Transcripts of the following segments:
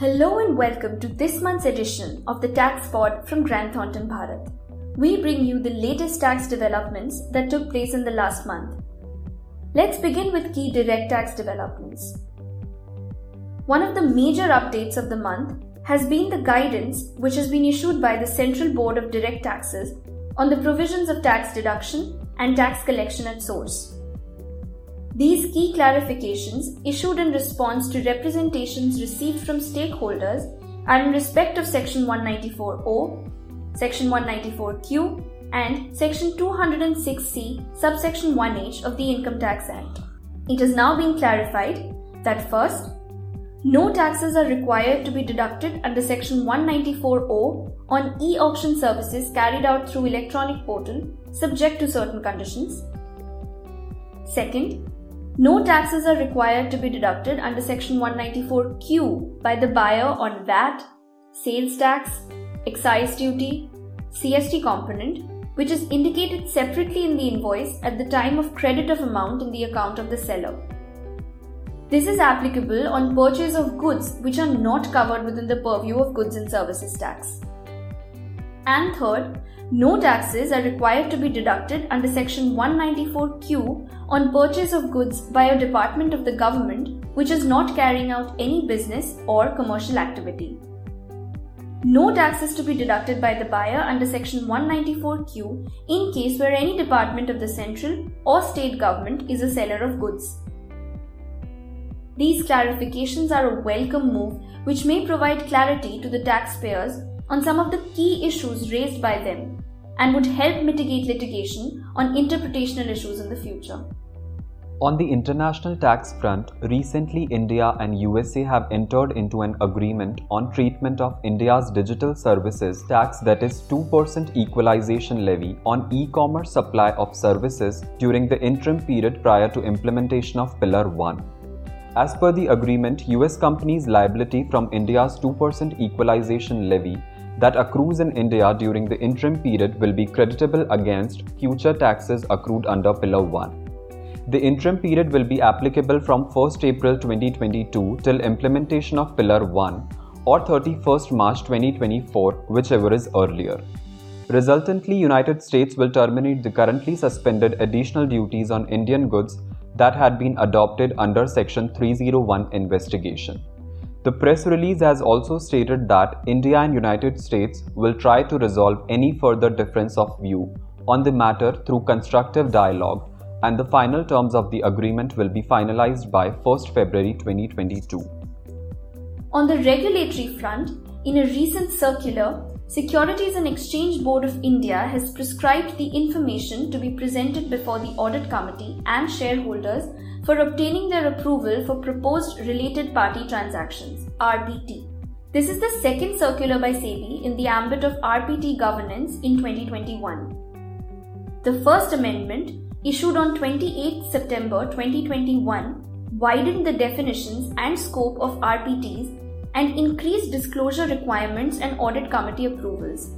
Hello and welcome to this month's edition of the Tax Pod from Grant Thornton Bharat. We bring you the latest tax developments that took place in the last month. Let's begin with key direct tax developments. One of the major updates of the month has been the guidance which has been issued by the Central Board of Direct Taxes on the provisions of tax deduction and tax collection at source. These key clarifications, issued in response to representations received from stakeholders, are in respect of Section 194O, Section 194Q, and Section 206C, subsection 1H of the Income Tax Act. It has now been clarified that first, no taxes are required to be deducted under Section 194O on e auction services carried out through electronic portal, subject to certain conditions. Second, no taxes are required to be deducted under Section 194Q by the buyer on VAT, sales tax, excise duty, CST component, which is indicated separately in the invoice at the time of credit of amount in the account of the seller. This is applicable on purchase of goods which are not covered within the purview of goods and services tax. And third, no taxes are required to be deducted under Section 194Q on purchase of goods by a department of the government which is not carrying out any business or commercial activity. No taxes to be deducted by the buyer under Section 194Q in case where any department of the central or state government is a seller of goods. These clarifications are a welcome move which may provide clarity to the taxpayers on some of the key issues raised by them and would help mitigate litigation on interpretational issues in the future. On the international tax front, recently India and USA have entered into an agreement on treatment of India's digital services tax that is 2% equalization levy on e-commerce supply of services during the interim period prior to implementation of Pillar 1. As per the agreement, US companies' liability from India's 2% equalization levy that accrues in India during the interim period will be creditable against future taxes accrued under Pillar 1. The interim period will be applicable from 1st April 2022 till implementation of Pillar 1 or 31st March 2024, whichever is earlier. Resultantly, United States will terminate the currently suspended additional duties on Indian goods that had been adopted under Section 301 investigation. The press release has also stated that India and United States will try to resolve any further difference of view on the matter through constructive dialogue and the final terms of the agreement will be finalized by 1st February 2022. On the regulatory front, in a recent circular, Securities and Exchange Board of India has prescribed the information to be presented before the audit committee and shareholders for obtaining their approval for proposed related party transactions RPT. This is the second circular by SEBI in the ambit of RPT governance in 2021. The first amendment issued on 28 September 2021, widened the definitions and scope of RPTs and increased disclosure requirements and audit committee approvals.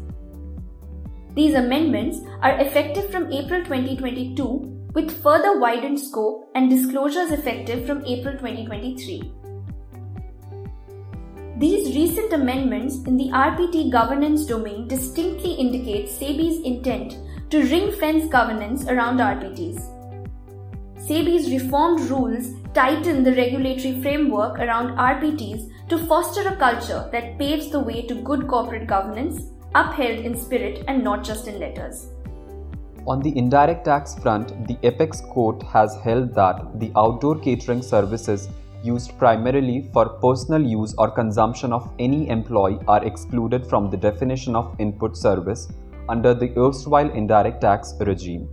These amendments are effective from April 2022 with further widened scope and disclosures effective from April 2023. These recent amendments in the RPT governance domain distinctly indicate SEBI's intent to ring fence governance around RPTs. SEBI's reformed rules tighten the regulatory framework around RPTs to foster a culture that paves the way to good corporate governance, upheld in spirit and not just in letters. On the indirect tax front, the Apex Court has held that the outdoor catering services used primarily for personal use or consumption of any employee are excluded from the definition of input service under the erstwhile indirect tax regime.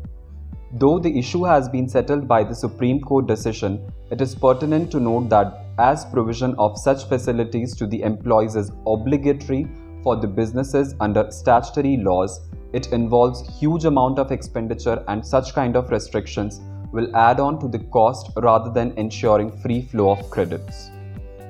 Though the issue has been settled by the Supreme Court decision, it is pertinent to note that as provision of such facilities to the employees is obligatory for the businesses under statutory laws, it involves huge amount of expenditure and such kind of restrictions will add on to the cost rather than ensuring free flow of credits.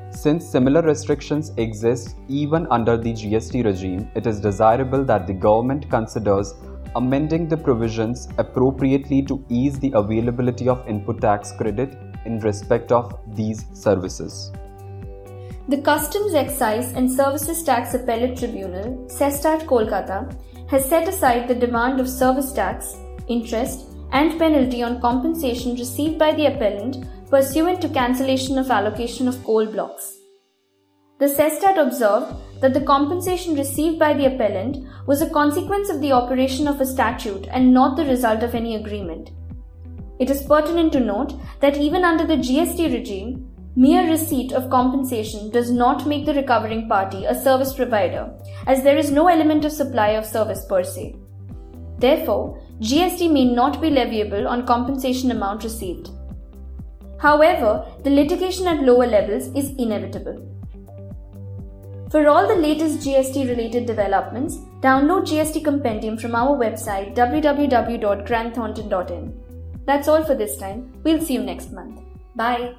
Since similar restrictions exist even under the GST regime, it is desirable that the government considers amending the provisions appropriately to ease the availability of input tax credit in respect of these services. The Customs Excise and Services Tax Appellate Tribunal, CESTAT Kolkata, has set aside the demand of service tax, interest, and penalty on compensation received by the appellant pursuant to cancellation of allocation of coal blocks. The CESTAT observed that the compensation received by the appellant was a consequence of the operation of a statute and not the result of any agreement. It is pertinent to note that even under the GST regime, Mere receipt of compensation does not make the recovering party a service provider, as there is no element of supply of service per se. Therefore, GST may not be leviable on compensation amount received. However, the litigation at lower levels is inevitable. For all the latest GST related developments, download GST Compendium from our website www.grantthornton.in. That's all for this time. We'll see you next month. Bye.